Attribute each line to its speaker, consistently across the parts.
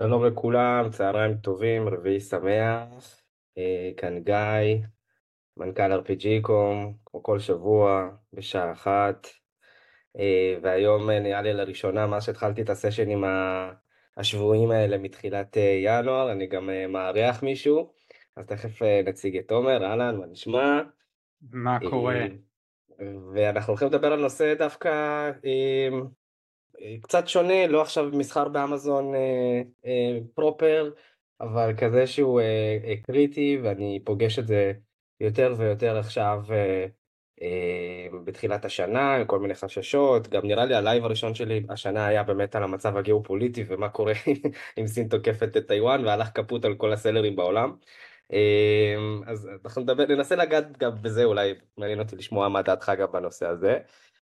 Speaker 1: שלום לכולם, צהריים טובים, רביעי שמח. אה, כאן גיא, מנכ"ל RPGcom, כמו כל שבוע, בשעה אחת. אה, והיום אה, נראה לי לראשונה, מאז שהתחלתי את הסשנים השבועיים האלה מתחילת ינואר, אני גם מארח מישהו, אז תכף נציג את תומר, אהלן, מה נשמע?
Speaker 2: מה קורה?
Speaker 1: ואנחנו הולכים לדבר על נושא דווקא קצת שונה, לא עכשיו מסחר באמזון אה, אה, proper, אבל כזה שהוא אה, קריטי ואני פוגש את זה יותר ויותר עכשיו בתחילת השנה, עם כל מיני חששות, גם נראה לי הלייב הראשון שלי השנה היה באמת על המצב הגיאופוליטי ומה קורה אם סין תוקפת את טיוואן והלך קפוט על כל הסלרים בעולם. אז אנחנו ננסה לגעת גם בזה, אולי מעניין אותי לשמוע מה דעתך גם בנושא הזה.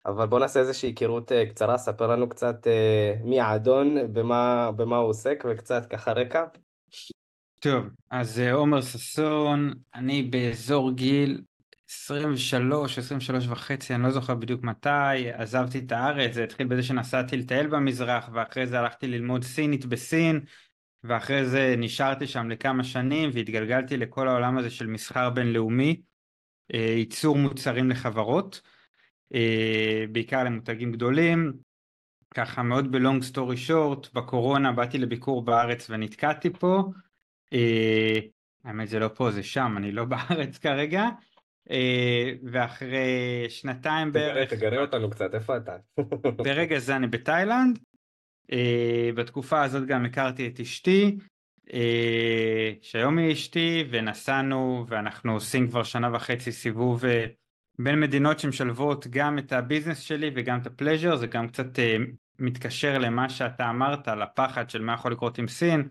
Speaker 1: אבל בוא נעשה איזושהי היכרות אה, קצרה, ספר לנו קצת אה, מי האדון, במה, במה הוא עוסק וקצת ככה רקע.
Speaker 2: טוב, אז אה, עומר ששון, אני באזור גיל 23, 23 וחצי, אני לא זוכר בדיוק מתי, עזבתי את הארץ, זה התחיל בזה שנסעתי לטייל במזרח, ואחרי זה הלכתי ללמוד סינית בסין, ואחרי זה נשארתי שם לכמה שנים, והתגלגלתי לכל העולם הזה של מסחר בינלאומי, ייצור מוצרים לחברות. אה, בעיקר למותגים גדולים. ככה מאוד בלונג סטורי שורט, בקורונה באתי לביקור בארץ ונתקעתי פה. אה, האמת זה לא פה זה שם, אני לא בארץ כרגע. אה, ואחרי שנתיים בערך...
Speaker 1: תגרה אותנו קצת, איפה אתה?
Speaker 2: ברגע זה אני בתאילנד. בתקופה הזאת גם הכרתי את אשתי, שהיום היא אשתי, ונסענו ואנחנו עושים כבר שנה וחצי סיבוב בין מדינות שמשלבות גם את ה business שלי וגם את ה pleasure, זה גם קצת אה, מתקשר למה שאתה אמרת, לפחד של מה יכול לקרות עם סין,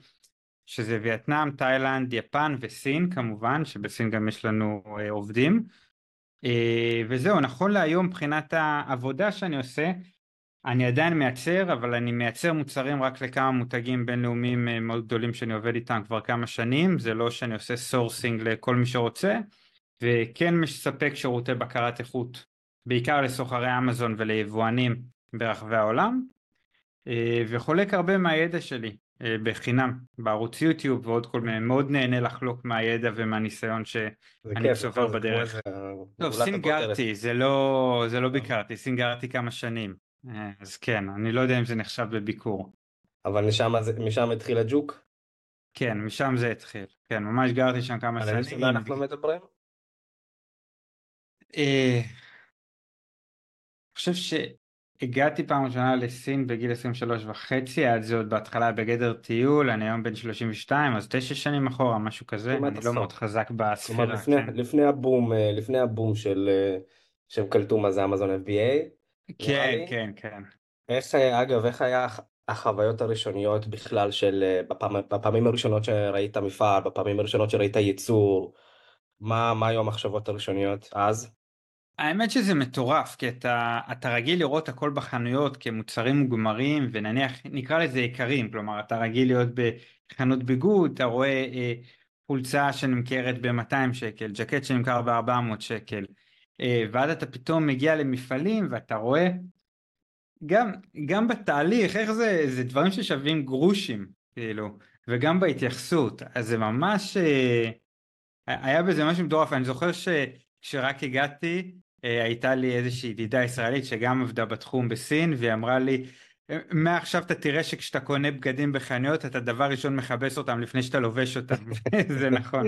Speaker 2: שזה וייטנאם, תאילנד, יפן וסין כמובן, שבסין גם יש לנו אה, עובדים. אה, וזהו, נכון להיום מבחינת העבודה שאני עושה, אני עדיין מייצר, אבל אני מייצר מוצרים רק לכמה מותגים בינלאומיים מאוד גדולים שאני עובד איתם כבר כמה שנים, זה לא שאני עושה sourcing לכל מי שרוצה. וכן מספק שירותי בקרת איכות בעיקר לסוחרי אמזון וליבואנים ברחבי העולם אה, וחולק הרבה מהידע שלי אה, בחינם בערוץ יוטיוב ועוד כל מיני מאוד נהנה לחלוק מהידע ומהניסיון שאני צובר בדרך. טוב סינגרתי זה לא זה לא ביקרתי סינגרתי כמה שנים אה, אז כן אני לא יודע אם זה נחשב בביקור.
Speaker 1: אבל משם, משם התחיל הג'וק?
Speaker 2: כן משם זה התחיל כן ממש גרתי שם כמה שנים. על
Speaker 1: איזה אנחנו מדברים?
Speaker 2: אה, אני חושב שהגעתי פעם ראשונה לסין בגיל 23 וחצי, עד זה עוד בהתחלה בגדר טיול, אני היום בן 32, אז תשע שנים אחורה, משהו כזה, אני לא מאוד חזק בספירה.
Speaker 1: לפני. לפני הבום, אה, לפני הבום של, אה, שהם קלטו מה זה אמזון FBA.
Speaker 2: כן, כן, כן.
Speaker 1: איך, אגב, איך היה החוויות הראשוניות בכלל של, בפעם, בפעמים הראשונות שראית מפעל, בפעמים הראשונות שראית ייצור, מה, מה היו המחשבות הראשוניות אז?
Speaker 2: האמת שזה מטורף כי אתה, אתה רגיל לראות הכל בחנויות כמוצרים מוגמרים ונניח נקרא לזה יקרים כלומר אתה רגיל להיות בחנות ביגוד אתה רואה אה, חולצה שנמכרת ב-200 שקל ג'קט שנמכר ב-400 שקל אה, ואז אתה פתאום מגיע למפעלים ואתה רואה גם גם בתהליך איך זה זה דברים ששווים גרושים כאילו וגם בהתייחסות. אז זה ממש אה, היה בזה משהו מטורף. אני זוכר שכשרק הגעתי אה, הייתה לי איזושהי ידידה ישראלית שגם עבדה בתחום בסין והיא אמרה לי מעכשיו אתה תראה שכשאתה קונה בגדים בחנויות אתה דבר ראשון מכבס אותם לפני שאתה לובש אותם. זה נכון.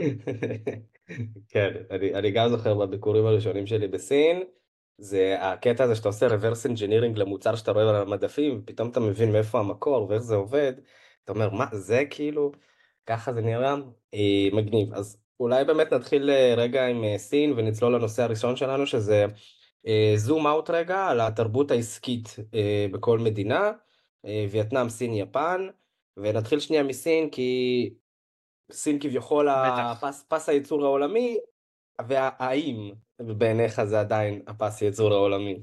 Speaker 1: כן אני, אני גם זוכר בביקורים הראשונים שלי בסין זה הקטע הזה שאתה עושה reverse engineering למוצר שאתה רואה על המדפים פתאום אתה מבין מאיפה המקור ואיך זה עובד אתה אומר מה זה כאילו? ככה זה נראה אה, מגניב. אז אולי באמת נתחיל אה, רגע עם אה, סין ונצלול לנושא הראשון שלנו שזה זום אאוט רגע על התרבות העסקית אה, בכל מדינה, וייטנאם, סין, יפן, ונתחיל שנייה מסין כי סין כביכול הפס, פס הייצור העולמי, והאם בעיניך זה עדיין הפס הייצור העולמי?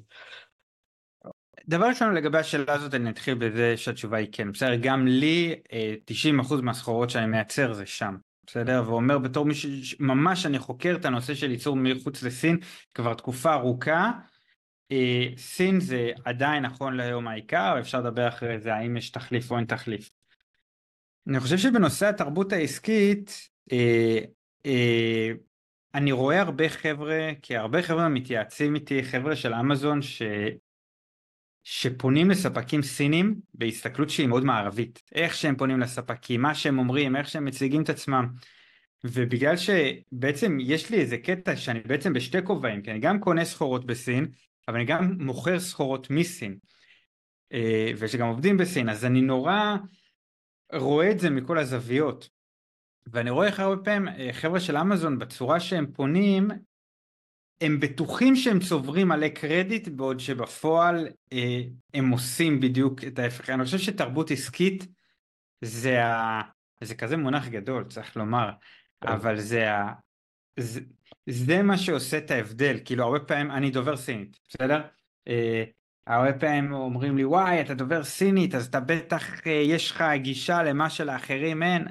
Speaker 2: דבר ראשון לגבי השאלה הזאת אני אתחיל בזה שהתשובה היא כן. בסדר גם לי 90% מהסחורות שאני מייצר זה שם בסדר? ואומר בתור מי שממש אני חוקר את הנושא של ייצור מחוץ לסין כבר תקופה ארוכה. אה, סין זה עדיין נכון להיום העיקר, אפשר לדבר אחרי זה האם יש תחליף או אין תחליף. אני חושב שבנושא התרבות העסקית, אה, אה, אני רואה הרבה חבר'ה, כי הרבה חבר'ה מתייעצים איתי, חבר'ה של אמזון, ש... שפונים לספקים סינים בהסתכלות שהיא מאוד מערבית. איך שהם פונים לספקים, מה שהם אומרים, איך שהם מציגים את עצמם. ובגלל שבעצם יש לי איזה קטע שאני בעצם בשתי כובעים, כי אני גם קונה סחורות בסין, אבל אני גם מוכר סחורות מסין. אה, ושגם עובדים בסין, אז אני נורא רואה את זה מכל הזוויות. ואני רואה איך הרבה פעמים אה, חבר'ה של אמזון בצורה שהם פונים, הם בטוחים שהם צוברים מלא קרדיט, בעוד שבפועל אה, הם עושים בדיוק את ההפך. אני חושב שתרבות עסקית זה, ה... זה כזה מונח גדול, צריך לומר, כן. אבל זה, ה... זה, זה מה שעושה את ההבדל. כאילו הרבה פעמים אני דובר סינית, בסדר? אה, הרבה פעמים אומרים לי וואי אתה דובר סינית אז אתה בטח אה, יש לך גישה למה שלאחרים אין.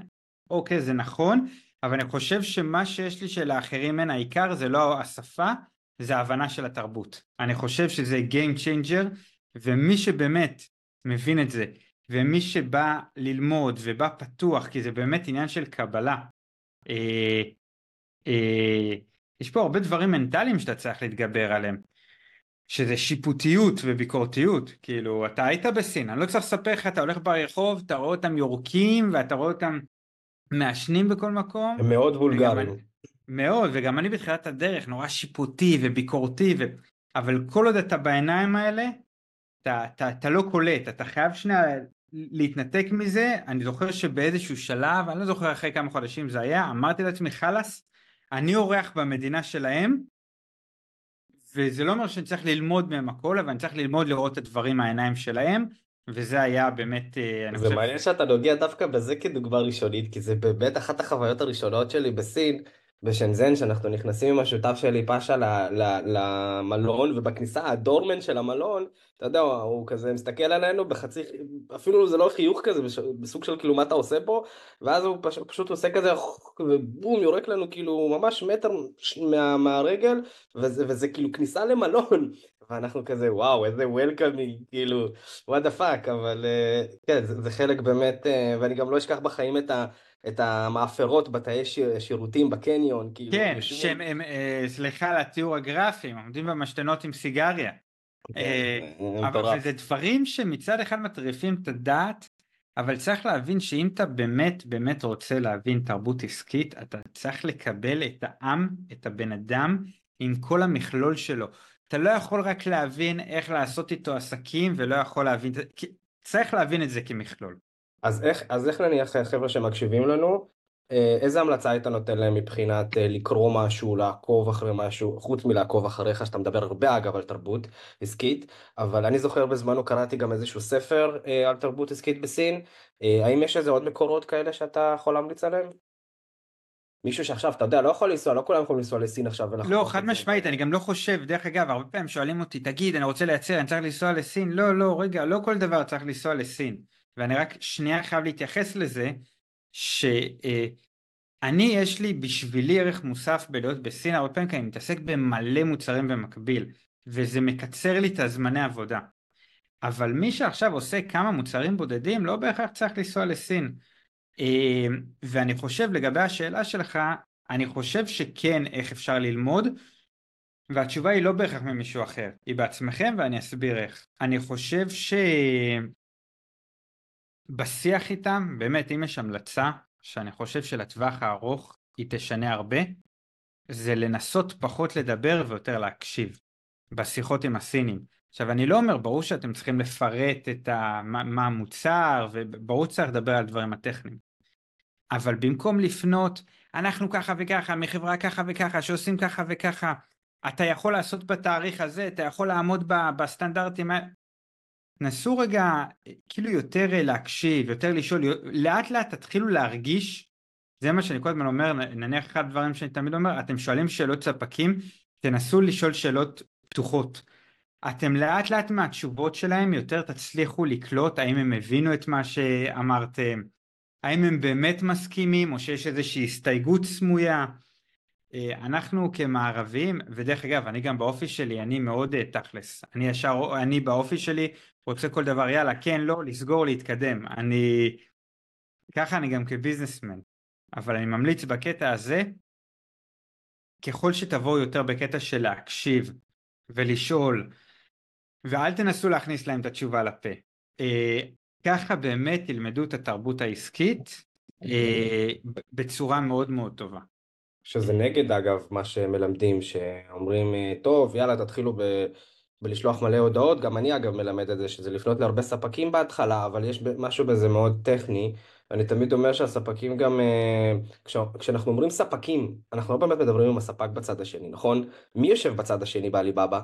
Speaker 2: אוקיי זה נכון אבל אני חושב שמה שיש לי שלאחרים אין העיקר זה לא השפה זה ההבנה של התרבות. אני חושב שזה Game Changer ומי שבאמת מבין את זה ומי שבא ללמוד ובא פתוח כי זה באמת עניין של קבלה. אה, אה, יש פה הרבה דברים מנטליים שאתה צריך להתגבר עליהם. שזה שיפוטיות וביקורתיות, כאילו אתה היית בסין, אני לא צריך לספר לך, אתה הולך ברחוב, אתה רואה אותם יורקים ואתה רואה אותם מעשנים בכל מקום.
Speaker 1: הם מאוד וולגריים.
Speaker 2: מאוד, וגם אני בתחילת הדרך נורא שיפוטי וביקורתי, ו... אבל כל עוד אתה בעיניים האלה, אתה, אתה, אתה לא קולט, אתה חייב שנייה להתנתק מזה, אני זוכר שבאיזשהו שלב, אני לא זוכר אחרי כמה חודשים זה היה, אמרתי לעצמי חלאס, אני אורח במדינה שלהם, וזה לא אומר שאני צריך ללמוד מהם הכל, אבל אני צריך ללמוד לראות את הדברים מהעיניים שלהם, וזה היה באמת, אה,
Speaker 1: אני זה חושב... מעניין שאתה נוגע דווקא בזה כדוגמה ראשונית, כי זה באמת אחת החוויות הראשונות שלי בסין, בשנזן, שאנחנו נכנסים עם השותף שלי פאשה למלון, ובכניסה הדורמן של המלון, אתה יודע, הוא כזה מסתכל עלינו בחצי, אפילו זה לא חיוך כזה, בסוג של כאילו מה אתה עושה פה, ואז הוא פשוט, פשוט עושה כזה, ובום, יורק לנו כאילו ממש מטר מה, מהרגל, וזה, וזה כאילו כניסה למלון, ואנחנו כזה וואו איזה welcome כאילו what the fuck אבל אה, כן זה, זה חלק באמת אה, ואני גם לא אשכח בחיים את ה... את המאפרות בתאי שירותים בקניון,
Speaker 2: כאילו. כן, שהם, הם, אה, סליחה על התיאור הגרפי, הם עומדים במשתנות עם סיגריה. כן, אה, אבל זה דברים שמצד אחד מטריפים את הדעת, אבל צריך להבין שאם אתה באמת באמת רוצה להבין תרבות עסקית, אתה צריך לקבל את העם, את הבן אדם, עם כל המכלול שלו. אתה לא יכול רק להבין איך לעשות איתו עסקים ולא יכול להבין, צריך להבין את זה כמכלול.
Speaker 1: אז איך, אז איך נניח חבר'ה שמקשיבים לנו, אה, איזה המלצה היית נותן להם מבחינת אה, לקרוא משהו, לעקוב אחרי משהו, חוץ מלעקוב אחריך, שאתה מדבר הרבה אגב על תרבות עסקית, אבל אני זוכר בזמנו קראתי גם איזשהו ספר אה, על תרבות עסקית בסין, האם יש איזה עוד מקורות כאלה שאתה יכול להמליץ עליהם? מישהו שעכשיו, אתה יודע, לא יכול לנסוע, לא כולם יכולים לנסוע לסין עכשיו.
Speaker 2: לא, חד משמעית, אני גם לא חושב, דרך אגב, הרבה פעמים שואלים אותי, תגיד, אני רוצה לייצר, אני צריך לנסוע לסין? לא, לא, רגע, לא כל דבר צריך לנסוע לסין. ואני רק שנייה חייב להתייחס לזה, שאני יש לי בשבילי ערך מוסף בלהיות בסין הרבה פעמים כי אני מתעסק במלא מוצרים במקביל וזה מקצר לי את הזמני עבודה אבל מי שעכשיו עושה כמה מוצרים בודדים לא בהכרח צריך לנסוע לסין אה, ואני חושב לגבי השאלה שלך אני חושב שכן איך אפשר ללמוד והתשובה היא לא בהכרח ממישהו אחר היא בעצמכם ואני אסביר איך אני חושב ש... בשיח איתם, באמת אם יש המלצה שאני חושב שלטווח הארוך היא תשנה הרבה, זה לנסות פחות לדבר ויותר להקשיב בשיחות עם הסינים. עכשיו אני לא אומר, ברור שאתם צריכים לפרט את ה, מה, מה המוצר וברור שצריך לדבר על דברים הטכניים. אבל במקום לפנות, אנחנו ככה וככה, מחברה ככה וככה, שעושים ככה וככה, אתה יכול לעשות בתאריך הזה, אתה יכול לעמוד בסטנדרטים נסו רגע כאילו יותר להקשיב, יותר לשאול, לאט לאט תתחילו להרגיש, זה מה שאני כל הזמן אומר, נניח אחד הדברים שאני תמיד אומר, אתם שואלים שאלות ספקים, תנסו לשאול שאלות פתוחות. אתם לאט לאט מהתשובות שלהם יותר תצליחו לקלוט האם הם הבינו את מה שאמרתם, האם הם באמת מסכימים או שיש איזושהי הסתייגות סמויה. אה, אנחנו כמערבים, ודרך אגב, אני גם באופי שלי, אני מאוד אה, תכלס. אני ישר, אני באופי שלי רוצה כל דבר, יאללה, כן, לא, לסגור, להתקדם. אני... ככה אני גם כביזנסמן, אבל אני ממליץ בקטע הזה, ככל שתבואו יותר בקטע של להקשיב ולשאול, ואל תנסו להכניס להם את התשובה לפה. ככה באמת תלמדו את התרבות העסקית אה, בצורה מאוד מאוד טובה.
Speaker 1: שזה נגד אגב מה שמלמדים, שאומרים אה, טוב יאללה תתחילו ב... בלשלוח מלא הודעות, גם אני אגב מלמד את זה, שזה לפנות להרבה ספקים בהתחלה, אבל יש משהו בזה מאוד טכני. אני תמיד אומר שהספקים גם, אה, כש, כשאנחנו אומרים ספקים, אנחנו לא באמת מדברים עם הספק בצד השני, נכון? מי יושב בצד השני בעליבאבא?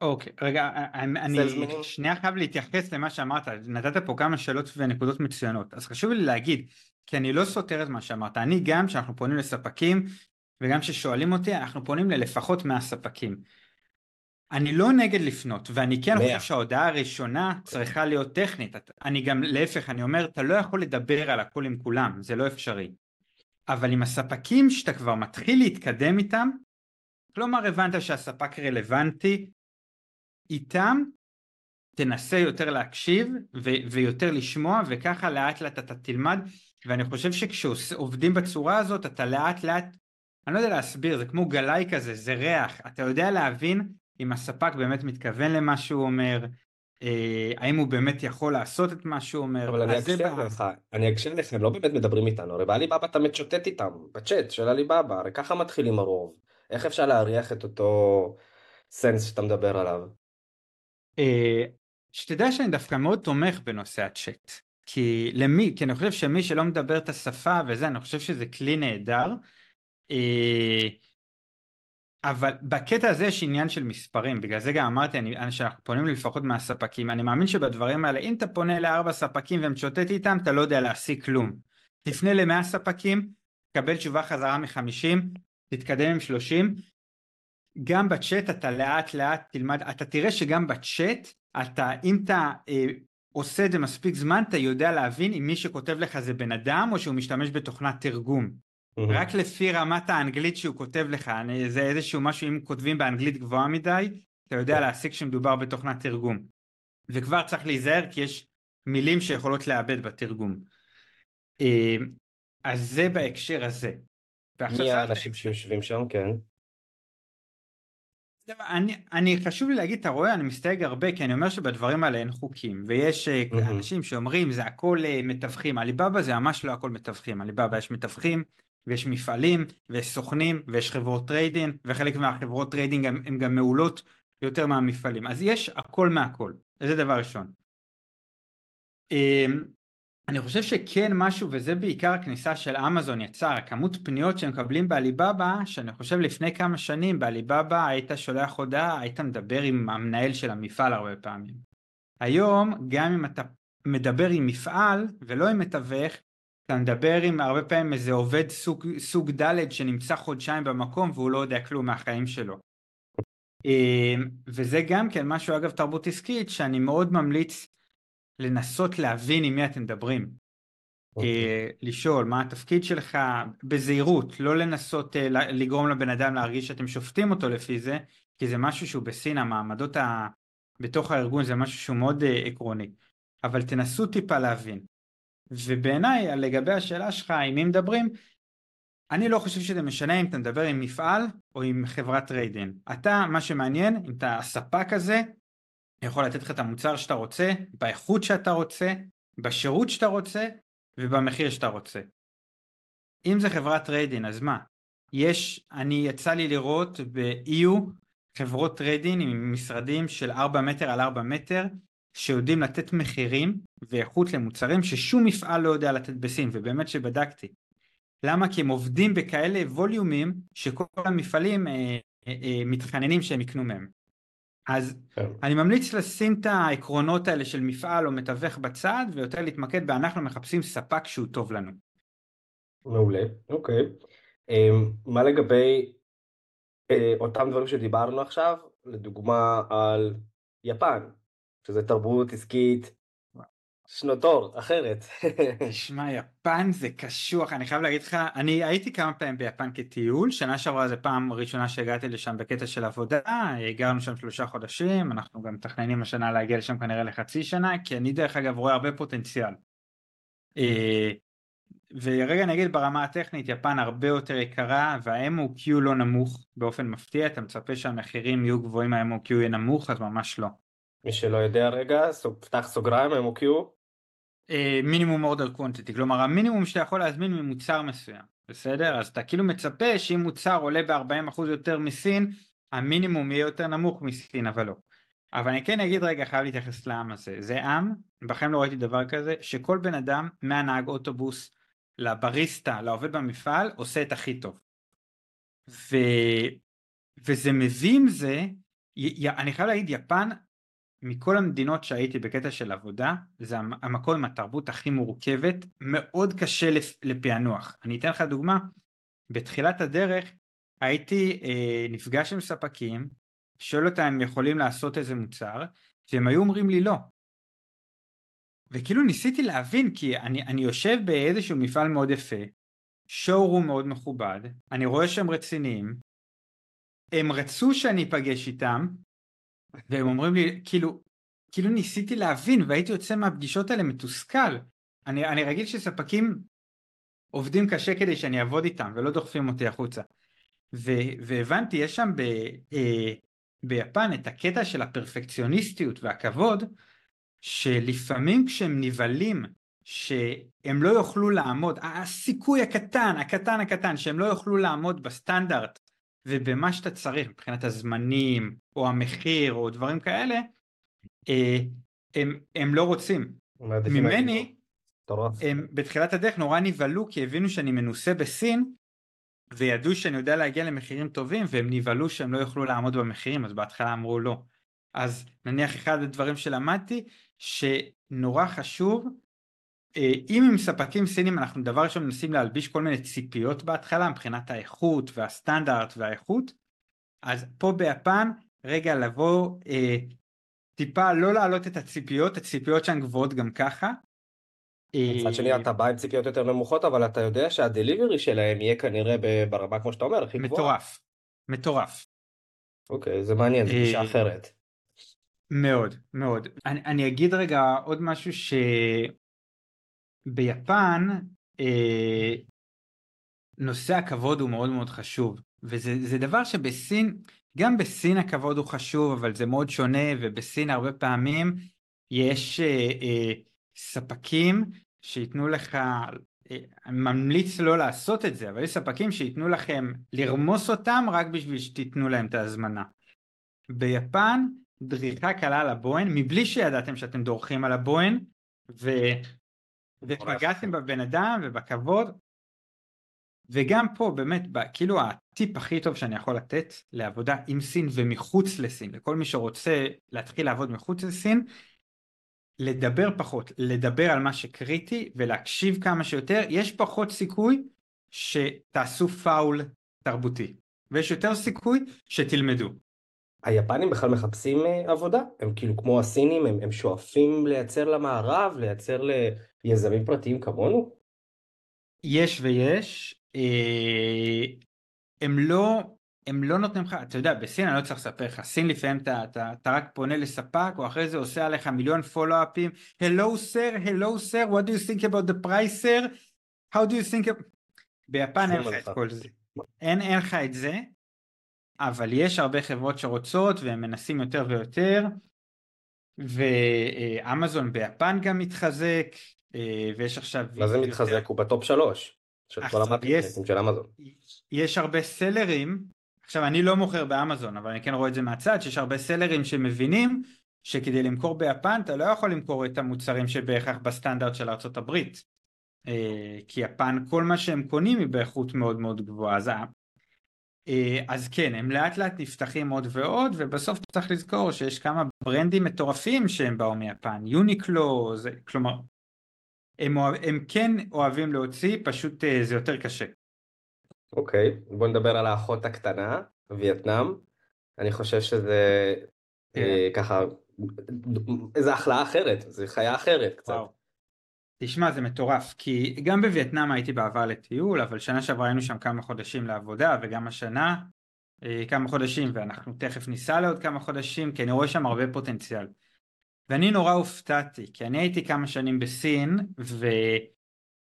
Speaker 2: אוקיי, okay, רגע, אני שנייה חייב להתייחס למה שאמרת, נתת פה כמה שאלות ונקודות מצוינות, אז חשוב לי להגיד, כי אני לא סותר את מה שאמרת, אני גם כשאנחנו פונים לספקים, וגם כששואלים אותי, אנחנו פונים ללפחות 100 ספקים. אני לא נגד לפנות, ואני כן 100. חושב שההודעה הראשונה צריכה להיות טכנית. אני גם, להפך, אני אומר, אתה לא יכול לדבר על הכל עם כולם, זה לא אפשרי. אבל עם הספקים שאתה כבר מתחיל להתקדם איתם, כלומר הבנת שהספק רלוונטי, איתם תנסה יותר להקשיב ו- ויותר לשמוע וככה לאט לאט אתה תלמד ואני חושב שכשעובדים בצורה הזאת אתה לאט לאט אני לא יודע להסביר זה כמו גלאי כזה זה ריח אתה יודע להבין אם הספק באמת מתכוון למה שהוא אומר, אה, האם הוא באמת יכול לעשות את מה שהוא אומר.
Speaker 1: אבל אני אקשיב לך, אני אקשיב לך, הם לא באמת מדברים איתנו, הרי בעליבאבא אתה מצ'וטט איתם, בצ'אט של עליבאבא, הרי ככה מתחילים הרוב. איך אפשר להריח את אותו סנס שאתה מדבר עליו?
Speaker 2: אה, שתדע שאני דווקא מאוד תומך בנושא הצ'אט. כי למי, כי אני חושב שמי שלא מדבר את השפה וזה, אני חושב שזה כלי נהדר. אה, אבל בקטע הזה יש עניין של מספרים, בגלל זה גם אמרתי אני, שאנחנו פונים לפחות מהספקים, אני מאמין שבדברים האלה אם אתה פונה לארבע ספקים ומצ'וטט איתם אתה לא יודע להשיג כלום. תפנה למאה ספקים, קבל תשובה חזרה מחמישים, תתקדם עם שלושים, גם בצ'אט אתה לאט לאט תלמד, אתה תראה שגם בצ'אט אתה אם אתה אה, עושה את זה מספיק זמן אתה יודע להבין אם מי שכותב לך זה בן אדם או שהוא משתמש בתוכנת תרגום. רק לפי רמת האנגלית שהוא כותב לך, אני, זה איזשהו משהו, אם כותבים באנגלית גבוהה מדי, אתה יודע כן. להסיק שמדובר בתוכנת תרגום. וכבר צריך להיזהר כי יש מילים שיכולות לאבד בתרגום. אה, אז זה בהקשר הזה.
Speaker 1: מי האנשים שיושבים שם, כן.
Speaker 2: אני, אני חשוב לי להגיד, אתה רואה, אני מסתייג הרבה, כי אני אומר שבדברים האלה אין חוקים, ויש mm-hmm. אנשים שאומרים זה הכל אה, מתווכים, עליבאבא זה ממש לא הכל מתווכים, עליבאבא יש מתווכים, ויש מפעלים, ויש סוכנים, ויש חברות trading, וחלק מהחברות trading הן גם מעולות יותר מהמפעלים. אז יש הכל מהכל, זה דבר ראשון. אני חושב שכן משהו, וזה בעיקר הכניסה של אמזון יצר, הכמות פניות שהם מקבלים בעליבאבא, שאני חושב לפני כמה שנים בעליבאבא היית שולח הודעה, היית מדבר עם המנהל של המפעל הרבה פעמים. היום, גם אם אתה מדבר עם מפעל ולא עם מתווך, אתה מדבר עם הרבה פעמים איזה עובד סוג, סוג ד' שנמצא חודשיים במקום והוא לא יודע כלום מהחיים שלו. אמ, וזה גם כן משהו אגב תרבות עסקית שאני מאוד ממליץ לנסות להבין עם מי אתם מדברים. Okay. אוקיי. אה, לשאול מה התפקיד שלך בזהירות, לא לנסות אה, לגרום לבן אדם להרגיש שאתם שופטים אותו לפי זה, כי זה משהו שהוא בסין, המעמדות ה... בתוך הארגון זה משהו שהוא מאוד אה, עקרוני. אבל תנסו טיפה להבין. ובעיניי לגבי השאלה שלך עם מי מדברים אני לא חושב שזה משנה אם אתה מדבר עם מפעל או עם חברת trading אתה מה שמעניין אם אתה הספק הזה יכול לתת לך את המוצר שאתה רוצה באיכות שאתה רוצה בשירות שאתה רוצה ובמחיר שאתה רוצה אם זה חברת trading אז מה יש אני יצא לי לראות ב-EU חברות trading עם משרדים של 4 מטר על 4 מטר שיודעים לתת מחירים ואיכות למוצרים ששום מפעל לא יודע לתת בסין, ובאמת שבדקתי. למה? כי הם עובדים בכאלה ווליומים שכל המפעלים אה, אה, אה, מתחננים שהם יקנו מהם. אז כן. אני ממליץ לשים את העקרונות האלה של מפעל או מתווך בצד ויותר להתמקד באנחנו מחפשים ספק שהוא טוב לנו.
Speaker 1: מעולה, אוקיי. אה, מה לגבי אה, אותם דברים שדיברנו עכשיו, לדוגמה על יפן, שזה תרבות עסקית שנות אור, אחרת.
Speaker 2: תשמע, יפן זה קשוח, אני חייב להגיד לך, אני הייתי כמה פעמים ביפן כטיול, שנה שעברה זה פעם ראשונה שהגעתי לשם בקטע של עבודה, גרנו שם שלושה חודשים, אנחנו גם מתכננים השנה להגיע לשם כנראה לחצי שנה, כי אני דרך אגב רואה הרבה פוטנציאל. אה, ורגע נגיד ברמה הטכנית יפן הרבה יותר יקרה וה-MOQ לא נמוך באופן מפתיע אתה מצפה שהמחירים יהיו גבוהים ה-MOQ יהיה נמוך אז ממש לא.
Speaker 1: מי שלא יודע רגע, פתח סוגריים MOQ.
Speaker 2: מינימום אורדר קוונטיטי כלומר המינימום שאתה יכול להזמין ממוצר מסוים בסדר אז אתה כאילו מצפה שאם מוצר עולה ב-40% יותר מסין המינימום יהיה יותר נמוך מסין אבל לא. אבל אני כן אגיד רגע חייב להתייחס לעם הזה זה עם בחיים לא ראיתי דבר כזה שכל בן אדם מהנהג אוטובוס לבריסטה לעובד במפעל עושה את הכי טוב. ו... וזה מביא עם זה י... אני חייב להגיד יפן מכל המדינות שהייתי בקטע של עבודה זה המקום עם התרבות הכי מורכבת מאוד קשה לפענוח. אני אתן לך דוגמה. בתחילת הדרך הייתי אה, נפגש עם ספקים שואל אותם אם יכולים לעשות איזה מוצר והם היו אומרים לי לא. וכאילו ניסיתי להבין כי אני, אני יושב באיזשהו מפעל מאוד יפה שואו מאוד מכובד אני רואה שהם רציניים הם רצו שאני אפגש איתם והם אומרים לי כאילו כאילו ניסיתי להבין והייתי יוצא מהפגישות האלה מתוסכל. אני, אני רגיל שספקים עובדים קשה כדי שאני אעבוד איתם ולא דוחפים אותי החוצה. ו, והבנתי יש שם ב, אה, ביפן את הקטע של הפרפקציוניסטיות והכבוד שלפעמים כשהם נבהלים שהם לא יוכלו לעמוד הסיכוי הקטן הקטן הקטן שהם לא יוכלו לעמוד בסטנדרט ובמה שאתה צריך מבחינת הזמנים או המחיר או דברים כאלה אה, הם, הם לא רוצים. ממני הם בתחילת הדרך נורא נבהלו כי הבינו שאני מנוסה בסין וידעו שאני יודע להגיע למחירים טובים והם נבהלו שהם לא יוכלו לעמוד במחירים אז בהתחלה אמרו לא. אז נניח אחד הדברים שלמדתי שנורא חשוב אם עם ספקים סינים אנחנו דבר ראשון מנסים להלביש כל מיני ציפיות בהתחלה מבחינת האיכות והסטנדרט והאיכות אז פה ביפן רגע לבוא אה, טיפה לא להעלות את הציפיות הציפיות שהן גבוהות גם ככה.
Speaker 1: מצד שני אה, אתה בא עם ציפיות יותר נמוכות אבל אתה יודע שהדליברי שלהם יהיה כנראה ברמה כמו שאתה אומר הכי
Speaker 2: גבוהה. מטורף. מטורף.
Speaker 1: אוקיי זה מעניין זה גישה אחרת.
Speaker 2: מאוד מאוד אני, אני אגיד רגע עוד משהו שביפן אה, נושא הכבוד הוא מאוד מאוד חשוב וזה דבר שבסין גם בסין הכבוד הוא חשוב אבל זה מאוד שונה ובסין הרבה פעמים יש אה, אה, ספקים שייתנו לך אה, אני ממליץ לא לעשות את זה אבל יש ספקים שייתנו לכם לרמוס אותם רק בשביל שתיתנו להם את ההזמנה. ביפן דריכה קלה על הבוהן מבלי שידעתם שאתם דורכים על הבוהן ו... ופגעתם בבן אדם ובכבוד. וגם פה באמת כאילו הטיפ הכי טוב שאני יכול לתת לעבודה עם סין ומחוץ לסין לכל מי שרוצה להתחיל לעבוד מחוץ לסין לדבר פחות לדבר על מה שקריטי ולהקשיב כמה שיותר. יש פחות סיכוי שתעשו פאול תרבותי ויש יותר סיכוי שתלמדו
Speaker 1: היפנים בכלל מחפשים אה, עבודה? הם כאילו כמו הסינים, הם, הם שואפים לייצר למערב, לייצר ליזמים פרטיים כמונו?
Speaker 2: יש ויש. אה, הם לא, הם לא נותנים לך, אתה יודע, בסין אני לא צריך לספר לך, סין לפעמים אתה, אתה, אתה רק פונה לספק, או אחרי זה עושה עליך מיליון פולו-אפים, Hello sir, hello sir, what do you think about the price sir? How do you think... ביפן אין לך את כל זה. אין, אין לך את זה, אבל יש הרבה חברות שרוצות והם מנסים יותר ויותר ואמזון ביפן גם מתחזק אה, ויש עכשיו...
Speaker 1: מה זה מתחזק? יותר... הוא בטופ שלוש של כל המרקטים של אמזון.
Speaker 2: יש הרבה סלרים, עכשיו אני לא מוכר באמזון אבל אני כן רואה את זה מהצד שיש הרבה סלרים שמבינים שכדי למכור ביפן אתה לא יכול למכור את המוצרים שבהכרח בסטנדרט של ארה"ב אה, כי יפן כל מה שהם קונים היא באיכות מאוד מאוד גבוהה אז אז כן, הם לאט לאט נפתחים עוד ועוד, ובסוף צריך לזכור שיש כמה ברנדים מטורפים שהם באו מיפן, יוניקלו, זה, כלומר, הם, הם כן אוהבים להוציא, פשוט אה, זה יותר קשה.
Speaker 1: אוקיי, okay, בוא נדבר על האחות הקטנה, וייטנאם. אני חושב שזה כן. אה, ככה, איזה החלאה אחרת, זה חיה אחרת קצת. וואו.
Speaker 2: תשמע זה מטורף כי גם בווייטנאם הייתי בעבר לטיול אבל שנה שעברה היינו שם כמה חודשים לעבודה וגם השנה אה, כמה חודשים ואנחנו תכף ניסע לעוד כמה חודשים כי אני רואה שם הרבה פוטנציאל. ואני נורא הופתעתי כי אני הייתי כמה שנים בסין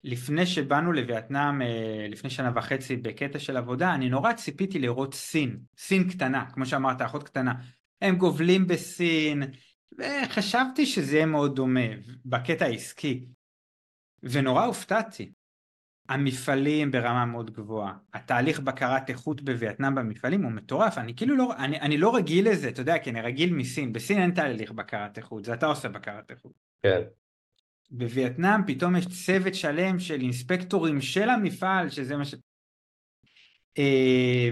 Speaker 2: לפני שבאנו לווייטנאם אה, לפני שנה וחצי בקטע של עבודה, אני נורא ציפיתי לראות סין, סין קטנה, כמו שאמרת, אחות קטנה. הם גובלים בסין, וחשבתי שזה יהיה מאוד דומה בקטע העסקי. ונורא הופתעתי. המפעלים ברמה מאוד גבוהה, התהליך בקרת איכות בווייטנאם במפעלים הוא מטורף, אני כאילו לא, אני, אני לא רגיל לזה, אתה יודע, כי אני רגיל מסין, בסין אין תהליך בקרת איכות, זה אתה עושה בקרת איכות.
Speaker 1: כן.
Speaker 2: בווייטנאם פתאום יש צוות שלם של אינספקטורים של המפעל, שזה מה ש... אה,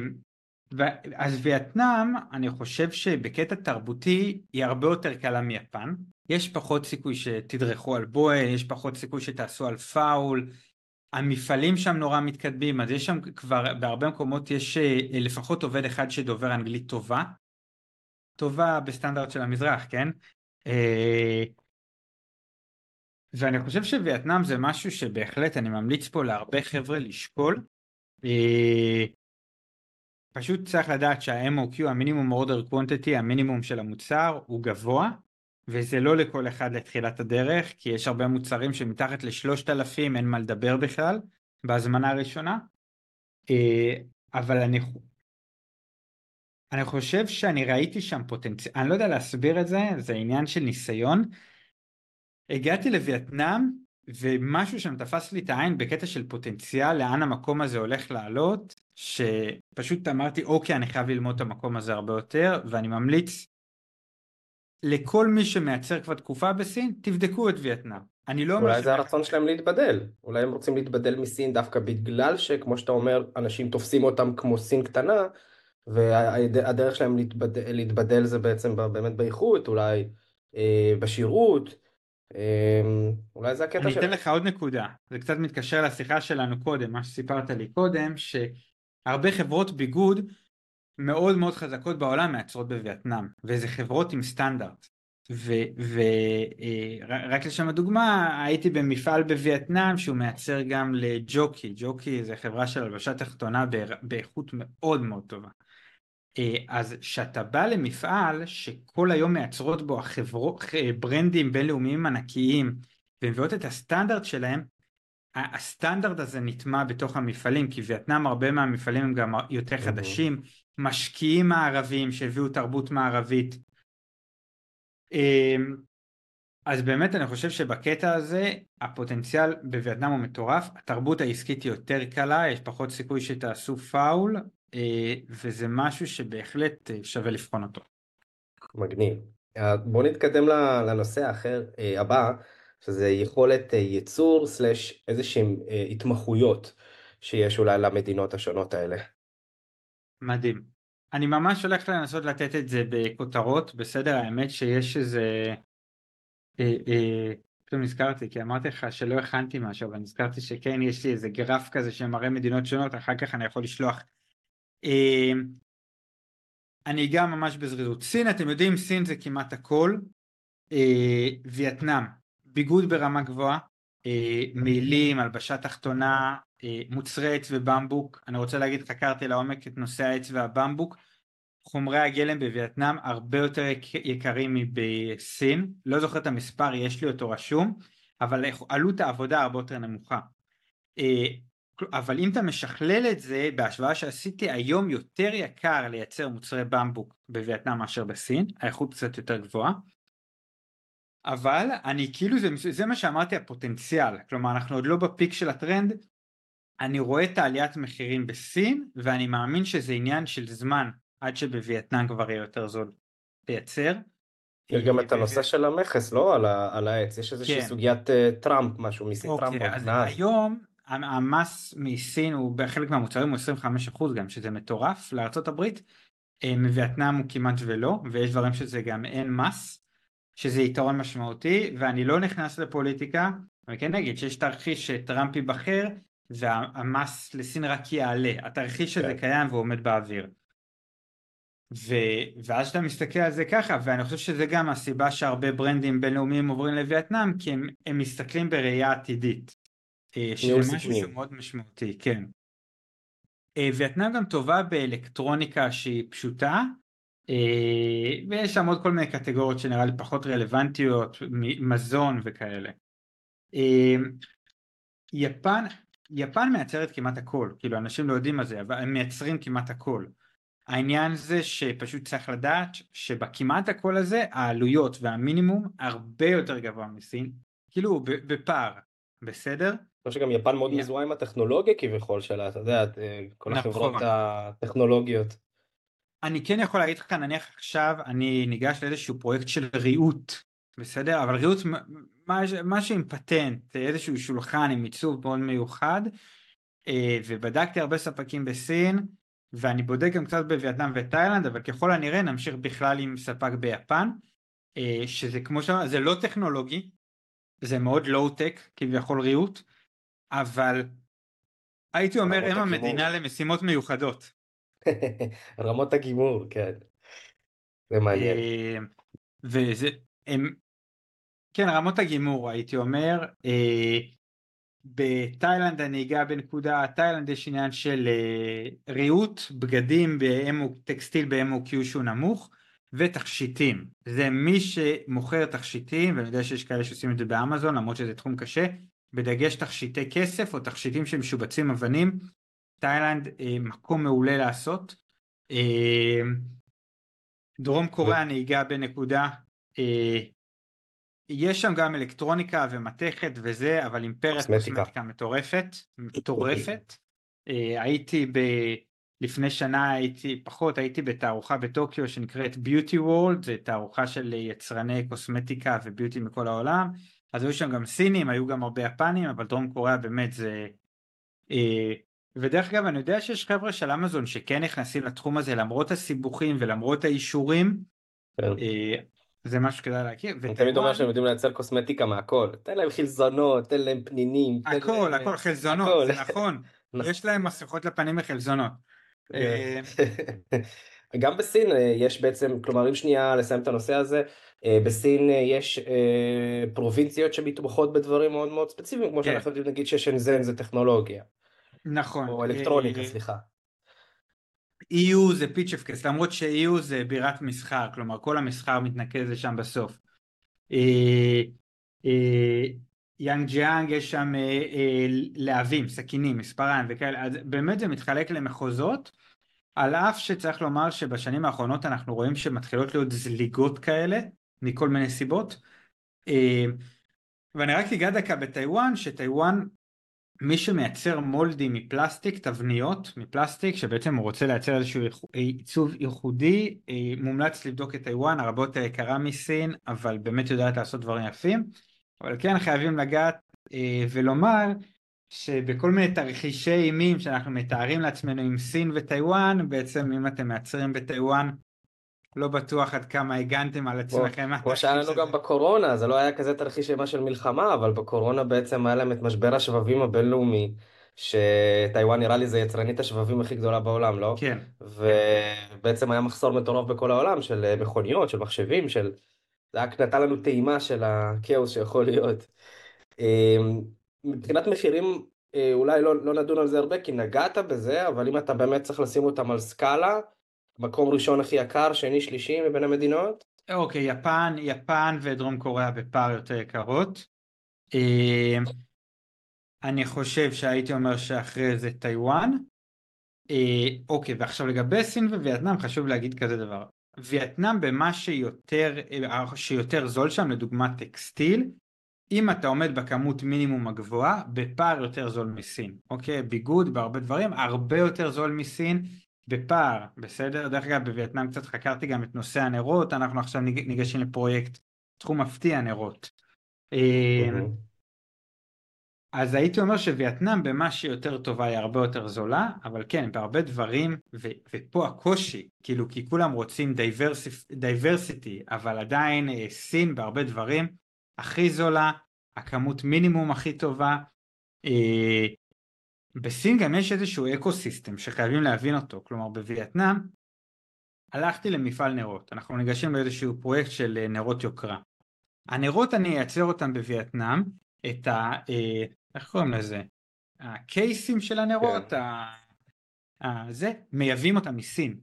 Speaker 2: אז וייטנאם, אני חושב שבקטע תרבותי היא הרבה יותר קלה מיפן. יש פחות סיכוי שתדרכו על בוהל, יש פחות סיכוי שתעשו על פאול. המפעלים שם נורא מתקדמים, אז יש שם כבר, בהרבה מקומות יש אה, לפחות עובד אחד שדובר אנגלית טובה. טובה בסטנדרט של המזרח, כן? אה, ואני חושב שווייטנאם זה משהו שבהחלט אני ממליץ פה להרבה חבר'ה לשקול. אה, פשוט צריך לדעת שה-MOQ, המינימום אורדר קוונטיטי, המינימום של המוצר, הוא גבוה, וזה לא לכל אחד לתחילת הדרך, כי יש הרבה מוצרים שמתחת לשלושת אלפים אין מה לדבר בכלל, בהזמנה הראשונה. אה, אבל אני, אני חושב שאני ראיתי שם פוטנציאל, אני לא יודע להסביר את זה, זה עניין של ניסיון. הגעתי לווייטנאם ומשהו שם תפס לי את העין בקטע של פוטנציאל לאן המקום הזה הולך לעלות שפשוט אמרתי אוקיי אני חייב ללמוד את המקום הזה הרבה יותר ואני ממליץ לכל מי שמייצר כבר תקופה בסין תבדקו את וייטנאם. אני לא
Speaker 1: אולי זה הרצון שלהם להתבדל. אולי הם רוצים להתבדל מסין דווקא בגלל שכמו שאתה אומר אנשים תופסים אותם כמו סין קטנה והדרך שלהם להתבדל, להתבדל זה בעצם באמת באיכות אולי אה, בשירות. אמ, אולי זה הקטע
Speaker 2: של... אני אתן לך עוד נקודה, זה קצת מתקשר לשיחה שלנו קודם, מה שסיפרת לי קודם, שהרבה חברות ביגוד מאוד מאוד חזקות בעולם מייצרות בווייטנאם, וזה חברות עם סטנדרט. ורק אה, לשם הדוגמה, הייתי במפעל בווייטנאם שהוא מייצר גם לג'וקי, ג'וקי זה חברה של הלבשה תחתונה באיכות מאוד מאוד טובה. אה, אז כשאתה בא למפעל שכל היום מייצרות בו החברות, ברנדים בינלאומיים ענקיים ומביאות את הסטנדרט שלהם, הסטנדרט הזה נטמע בתוך המפעלים, כי וייטנאם הרבה מהמפעלים הם גם יותר חדשים, משקיעים מערבים שהביאו תרבות מערבית. אמ, אז באמת אני חושב שבקטע הזה הפוטנציאל בווייטנאם הוא מטורף, התרבות העסקית היא יותר קלה, יש פחות סיכוי שתעשו פאול, אה, וזה משהו שבהחלט אה, שווה לבחון אותו.
Speaker 1: מגניב. אה, בוא נתקדם לנושא האחר הבא, שזה יכולת ייצור סלש איזה שהם התמחויות שיש אולי למדינות השונות האלה.
Speaker 2: מדהים. אני ממש הולך לנסות לתת את זה בכותרות, בסדר? האמת שיש איזה... פתאום נזכרתי, כי אמרתי לך שלא הכנתי משהו, אבל נזכרתי שכן, יש לי איזה גרף כזה שמראה מדינות שונות, אחר כך אני יכול לשלוח אמ, אני אגע ממש בזריזות. סין, אתם יודעים, סין זה כמעט הכל. אה, וייטנאם, ביגוד ברמה גבוהה, אה, מעילים, הלבשה תחתונה, אה, מוצרי עץ ובמבוק. אני רוצה להגיד, חקרתי לעומק את נושא העץ והבמבוק. חומרי הגלם בווייטנאם הרבה יותר יקרים מבסין, לא זוכר את המספר, יש לי אותו רשום, אבל עלות העבודה הרבה יותר נמוכה. אבל אם אתה משכלל את זה בהשוואה שעשיתי היום יותר יקר לייצר מוצרי במבוק בווייטנאם מאשר בסין, האיכות קצת יותר גבוהה. אבל אני כאילו זה, זה מה שאמרתי הפוטנציאל, כלומר אנחנו עוד לא בפיק של הטרנד, אני רואה את העליית מחירים בסין ואני מאמין שזה עניין של זמן עד שבווייטנאם כבר יהיה יותר זול לייצר.
Speaker 1: יש גם את הנושא של המכס, לא? על העץ, יש איזושהי כן. סוגיית אה, טראמפ, משהו מסין
Speaker 2: טראמפ. אוקיי, אז היום המס מסין הוא בחלק מהמוצרים הוא 25% גם שזה מטורף לארה"ב אה, מווייטנאם הוא כמעט ולא ויש דברים שזה גם אין מס שזה יתרון משמעותי ואני לא נכנס לפוליטיקה אני כן אגיד שיש תרחיש שטראמפ ייבחר והמס לסין רק יעלה התרחיש הזה כן. קיים ועומד באוויר ו... ואז שאתה מסתכל על זה ככה ואני חושב שזה גם הסיבה שהרבה ברנדים בינלאומיים עוברים לווייטנאם כי הם, הם מסתכלים בראייה עתידית אה, שזה משהו שהוא מאוד משמעותי, כן. אה, וייטנאם גם טובה באלקטרוניקה שהיא פשוטה, אה, ויש שם עוד כל מיני קטגוריות שנראה לי פחות רלוונטיות, מזון וכאלה. יפן, יפן מייצרת כמעט הכל, כאילו אנשים לא יודעים מה זה, אבל הם מייצרים כמעט הכל. העניין זה שפשוט צריך לדעת שבכמעט הכל הזה העלויות והמינימום הרבה יותר גבוה מסין, כאילו בפער, בסדר?
Speaker 1: אני חושב שגם יפן מאוד מזוהה עם הטכנולוגיה כביכול שלה, אתה יודע, כל נכון. החברות הטכנולוגיות.
Speaker 2: אני כן יכול להגיד לך, נניח עכשיו אני ניגש לאיזשהו פרויקט של ריהוט, בסדר? אבל ריהוט, משהו עם פטנט, איזשהו שולחן עם עיצוב מאוד מיוחד, אה, ובדקתי הרבה ספקים בסין, ואני בודק גם קצת בווייטנאם ותאילנד, אבל ככל הנראה נמשיך בכלל עם ספק ביפן, אה, שזה כמו שאמרתי, זה לא טכנולוגי, זה מאוד לואו-טק כביכול ריהוט, אבל הייתי אומר הם המדינה למשימות מיוחדות.
Speaker 1: רמות הגימור, כן. זה מעניין. אה,
Speaker 2: וזה, הם, כן, רמות הגימור הייתי אומר. אה, בתאילנד אני אגע בנקודה, תאילנד יש עניין של אה, ריהוט, בגדים, טקסטיל ב-MOQ שהוא נמוך, ותכשיטים. זה מי שמוכר תכשיטים, ואני יודע שיש כאלה שעושים את זה באמזון, למרות שזה תחום קשה, בדגש תכשיטי כסף או תכשיטים שמשובצים אבנים, תאילנד אה, מקום מעולה לעשות. אה, דרום קוריאה אני אגע בנקודה, אה, יש שם גם אלקטרוניקה ומתכת וזה, אבל אימפריה קוסמטיקה מטורפת, מטורפת. אה, הייתי ב... לפני שנה הייתי, פחות, הייתי בתערוכה בטוקיו שנקראת ביוטי וורלד, זו תערוכה של יצרני קוסמטיקה וביוטי מכל העולם, אז היו שם גם סינים, היו גם הרבה יפנים, אבל דרום קוריאה באמת זה... אה, ודרך אגב אני יודע שיש חבר'ה של אמזון שכן נכנסים לתחום הזה למרות הסיבוכים ולמרות האישורים, כן. אה, זה משהו שכדאי להכיר.
Speaker 1: אני תמיד אומר שהם יודעים לייצר קוסמטיקה מהכל, תן להם חלזונות, תן להם פנינים.
Speaker 2: הכל, הכל, חלזונות, זה נכון. נכון. יש להם מסכות לפנים וחלזונות.
Speaker 1: אה, גם בסין אה, יש בעצם, כלומר אם שנייה לסיים את הנושא הזה, אה, בסין יש פרובינציות שמתמחות בדברים מאוד מאוד ספציפיים, כמו כן. שאנחנו יודעים להגיד ששנזן זה טכנולוגיה.
Speaker 2: נכון.
Speaker 1: או אלקטרוניקה, סליחה.
Speaker 2: EU זה פיצ'פקס, למרות ש-EU זה בירת מסחר, כלומר כל המסחר מתנקז לשם בסוף. Yangjiang יש שם להבים, סכינים, מספריים וכאלה, אז באמת זה מתחלק למחוזות. על אף שצריך לומר שבשנים האחרונות אנחנו רואים שמתחילות להיות זליגות כאלה מכל מיני סיבות אה, ואני רק אגע דקה בטיוואן שטיוואן מי שמייצר molds מפלסטיק תבניות מפלסטיק שבעצם הוא רוצה לייצר איזשהו עיצוב ייחודי אה, מומלץ לבדוק את טיוואן הרבה יותר יקרה מסין אבל באמת יודעת לעשות דברים יפים. אבל כן חייבים לגעת אה, ולומר שבכל מיני תרחישי אימים שאנחנו מתארים לעצמנו עם סין וטיוואן, בעצם אם אתם מייצרים בטיוואן, לא בטוח עד כמה הגנתם על עצמכם.
Speaker 1: כמו שהיה לנו גם בקורונה, זה לא היה כזה תרחיש אימה של מלחמה, אבל בקורונה בעצם היה להם את משבר השבבים הבינלאומי, שטיוואן נראה לי זה יצרנית השבבים הכי גדולה בעולם, לא?
Speaker 2: כן.
Speaker 1: ובעצם היה מחסור מטורף בכל העולם של מכוניות, של מחשבים, של... זה רק נתן לנו טעימה של הכאוס שיכול להיות. אמ, מבחינת מחירים אה, אולי לא, לא נדון על זה הרבה כי נגעת בזה אבל אם אתה באמת צריך לשים אותם על סקאלה מקום ראשון הכי יקר שני שלישי מבין המדינות.
Speaker 2: אוקיי יפן יפן ודרום קוריאה בפער יותר יקרות. אה, אני חושב שהייתי אומר שאחרי זה טיוואן. אה, אוקיי ועכשיו לגבי סין ווייטנאם חשוב להגיד כזה דבר. וייטנאם במה שיותר, שיותר זול שם לדוגמת טקסטיל אם אתה עומד בכמות מינימום הגבוהה, בפער יותר זול מסין, אוקיי? ביגוד בהרבה דברים, הרבה יותר זול מסין, בפער, בסדר? דרך אגב, בווייטנאם קצת חקרתי גם את נושא הנרות, אנחנו עכשיו ניגשים לפרויקט תחום מפתיע נרות. אמ, אז הייתי אומר שווייטנאם במה שיותר טובה היא הרבה יותר זולה, אבל כן, בהרבה דברים, ו- ופה הקושי, כאילו כי כולם רוצים diversity, אבל עדיין אה, סין בהרבה דברים הכי זולה, הכמות מינימום הכי טובה. אה, בסין גם יש איזשהו ecosystem שחייבים להבין אותו, כלומר בווייטנאם הלכתי למפעל נרות, אנחנו ניגשים באיזשהו פרויקט של אה, נרות יוקרה. הנרות אני אייצר אותם בווייטנאם, את ה... אה, איך קוראים לזה? הקייסים של הנרות, כן. ה... ה... זה, מייבאים אותם מסין.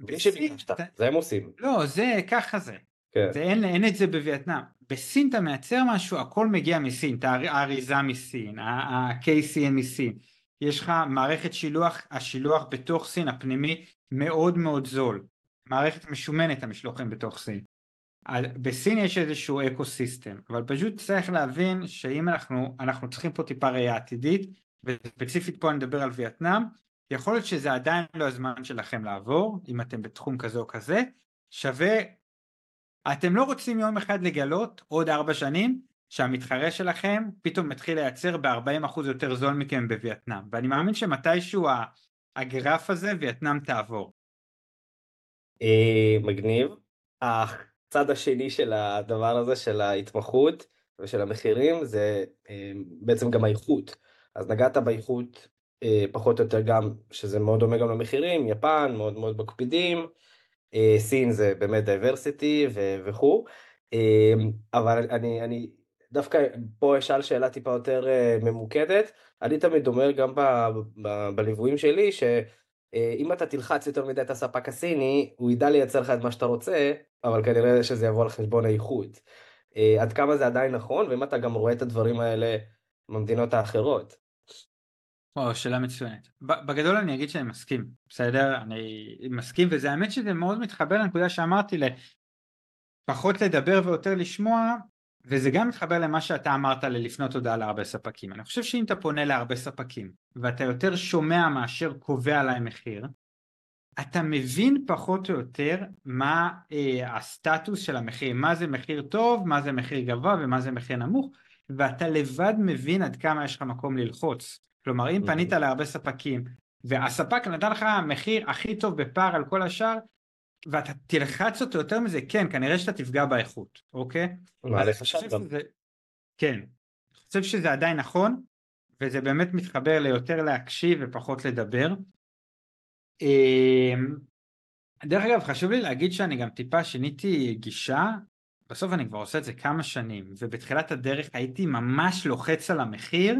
Speaker 1: בסין, זה הם עושים.
Speaker 2: לא, זה, ככה זה.
Speaker 1: כן.
Speaker 2: זה אין, את זה בווייטנאם. בסין אתה מייצר משהו, הכל מגיע מסין, האריזה מסין, ה-KCN מסין. יש לך מערכת שילוח, השילוח בתוך סין הפנימי מאוד מאוד זול. מערכת משומנת המשלוחים בתוך סין. בסין יש איזשהו אקו סיסטם, אבל פשוט צריך להבין שאם אנחנו, אנחנו צריכים פה טיפה ראייה עתידית, וספציפית פה אני מדבר על וייטנאם, יכול להיות שזה עדיין לא הזמן שלכם לעבור, אם אתם בתחום כזה או כזה, שווה, אתם לא רוצים יום אחד לגלות עוד ארבע שנים שהמתחרה שלכם פתאום מתחיל לייצר ב-40% יותר זול מכם בווייטנאם, ואני מאמין שמתישהו הגרף הזה וייטנאם תעבור.
Speaker 1: אה, מגניב. הצד השני של הדבר הזה של ההתמחות ושל המחירים זה אה, בעצם גם האיכות. אז נגעת באיכות אה, פחות או יותר גם, שזה מאוד דומה גם למחירים, יפן מאוד מאוד מקפידים, סין זה באמת diversity וכו', אבל אני, אני דווקא פה אשאל שאלה טיפה יותר ממוקדת, אני תמיד אומר גם בליוויים שלי, ש... אה, אם אתה תלחץ יותר מדי את הספק הסיני, הוא ידע לייצר לך את מה שאתה רוצה, אבל כנראה שזה יבוא על חשבון האיכות. אה, עד כמה זה עדיין נכון, ואם אתה גם רואה את הדברים האלה במדינות האחרות.
Speaker 2: או, שאלה מצוינת. בגדול אני אגיד שאני מסכים, בסדר? אני מסכים, וזה האמת שזה מאוד מתחבר לנקודה שאמרתי, לפחות לדבר ויותר לשמוע, וזה גם מתחבר למה שאתה אמרת ללפנות הודעה להרבה ספקים. אני חושב שאם אתה פונה להרבה ספקים ואתה יותר שומע מאשר קובע להם מחיר, אתה מבין פחות או יותר מה אה, הסטטוס של המחיר, מה זה מחיר טוב, מה זה מחיר גבוה ומה זה מחיר נמוך, ואתה לבד מבין עד כמה יש לך מקום ללחוץ. כלומר אם פנית להרבה ספקים והספק נתן לך מחיר הכי טוב בפער על כל השאר, ואתה תלחץ אותו יותר מזה, כן, כנראה שאתה תפגע באיכות, אוקיי?
Speaker 1: מעלה חשד גם.
Speaker 2: שזה... כן, אני חושב שזה עדיין נכון, וזה באמת מתחבר ליותר להקשיב ופחות לדבר. אמ, דרך אגב, חשוב לי להגיד שאני גם טיפה שיניתי גישה, בסוף אני כבר עושה את זה כמה שנים, ובתחילת הדרך הייתי ממש לוחץ על המחיר,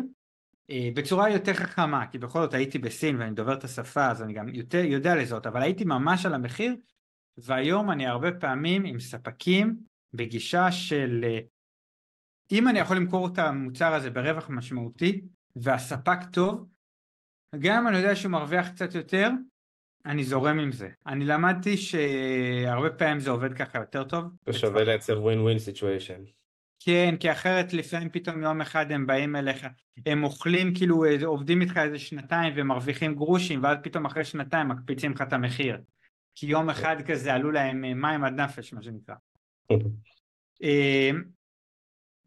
Speaker 2: בצורה יותר חכמה, כי בכל זאת הייתי בסין ואני דובר את השפה אז אני גם יותר יודע לזאת, אבל הייתי ממש על המחיר והיום אני הרבה פעמים עם ספקים בגישה של אה, אם אני יכול למכור את המוצר הזה ברווח משמעותי והספק טוב, גם אם אני יודע שהוא מרוויח קצת יותר, אני זורם עם זה. אני למדתי שהרבה פעמים זה עובד ככה יותר טוב.
Speaker 1: זה שווה לייצר ווין ווין סיטואשן.
Speaker 2: כן, כי אחרת לפעמים פתאום יום אחד הם באים אליך, הם אוכלים כאילו עובדים איתך איזה שנתיים ומרוויחים גרושים ואז פתאום אחרי שנתיים מקפיצים לך את המחיר. כי יום אחד כזה עלו להם אה, מים עד נפש מה שנקרא. אה,